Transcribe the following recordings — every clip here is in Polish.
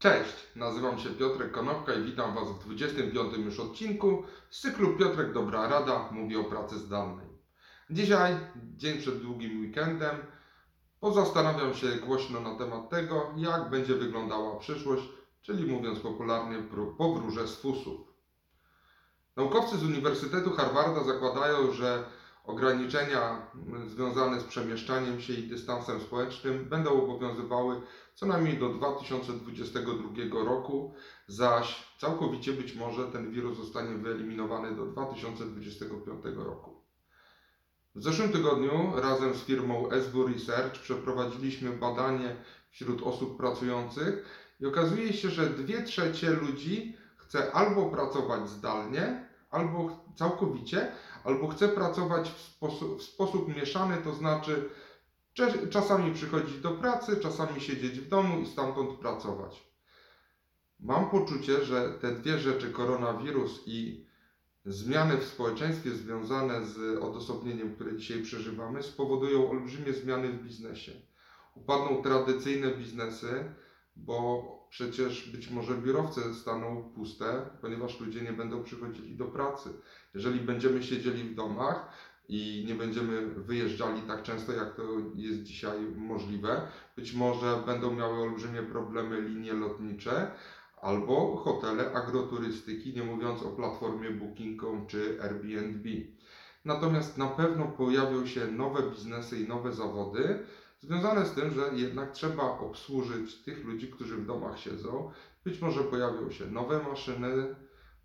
Cześć, nazywam się Piotrek Konopka i witam Was w 25 już odcinku z cyklu Piotrek Dobra Rada mówi o pracy zdalnej. Dzisiaj, dzień przed długim weekendem, pozastanawiam się głośno na temat tego, jak będzie wyglądała przyszłość, czyli mówiąc popularnie, powróże z fusów. Naukowcy z Uniwersytetu Harvarda zakładają, że ograniczenia mm, związane z przemieszczaniem się i dystansem społecznym będą obowiązywały co najmniej do 2022 roku, zaś całkowicie być może ten wirus zostanie wyeliminowany do 2025 roku. W zeszłym tygodniu razem z firmą SW Research przeprowadziliśmy badanie wśród osób pracujących i okazuje się, że 2 trzecie ludzi chce albo pracować zdalnie, albo całkowicie, albo chce pracować w sposób, w sposób mieszany, to znaczy Czasami przychodzić do pracy, czasami siedzieć w domu i stamtąd pracować. Mam poczucie, że te dwie rzeczy, koronawirus i zmiany w społeczeństwie związane z odosobnieniem, które dzisiaj przeżywamy, spowodują olbrzymie zmiany w biznesie. Upadną tradycyjne biznesy, bo przecież być może biurowce staną puste, ponieważ ludzie nie będą przychodzili do pracy. Jeżeli będziemy siedzieli w domach, i nie będziemy wyjeżdżali tak często, jak to jest dzisiaj możliwe. Być może będą miały olbrzymie problemy linie lotnicze albo hotele agroturystyki, nie mówiąc o platformie Booking.com czy Airbnb. Natomiast na pewno pojawią się nowe biznesy i nowe zawody, związane z tym, że jednak trzeba obsłużyć tych ludzi, którzy w domach siedzą. Być może pojawią się nowe maszyny,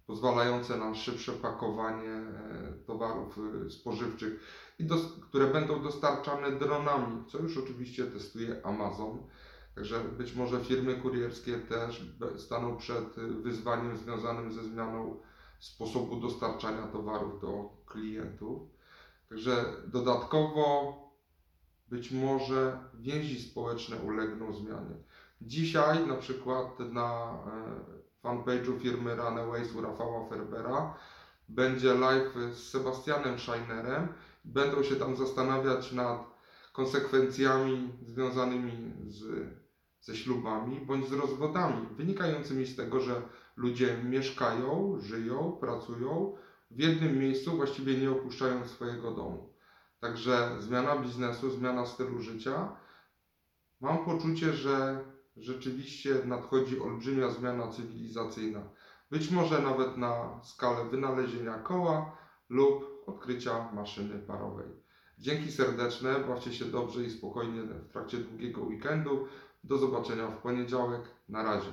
pozwalające na szybsze pakowanie e, towarów e, spożywczych, i które będą dostarczane dronami, co już oczywiście testuje Amazon. Także być może firmy kurierskie też staną przed wyzwaniem związanym ze zmianą sposobu dostarczania towarów do klientów. Także dodatkowo być może więzi społeczne ulegną zmianie. Dzisiaj na przykład na e, fanpage'u firmy Runaways u Rafała Ferbera będzie live z Sebastianem Scheinerem. Będą się tam zastanawiać nad konsekwencjami związanymi z, ze ślubami bądź z rozwodami, wynikającymi z tego, że ludzie mieszkają, żyją, pracują w jednym miejscu, właściwie nie opuszczają swojego domu. Także zmiana biznesu, zmiana stylu życia. Mam poczucie, że rzeczywiście nadchodzi olbrzymia zmiana cywilizacyjna. Być może nawet na skalę wynalezienia koła lub odkrycia maszyny parowej. Dzięki serdeczne, bawcie się dobrze i spokojnie w trakcie długiego weekendu. Do zobaczenia w poniedziałek. Na razie.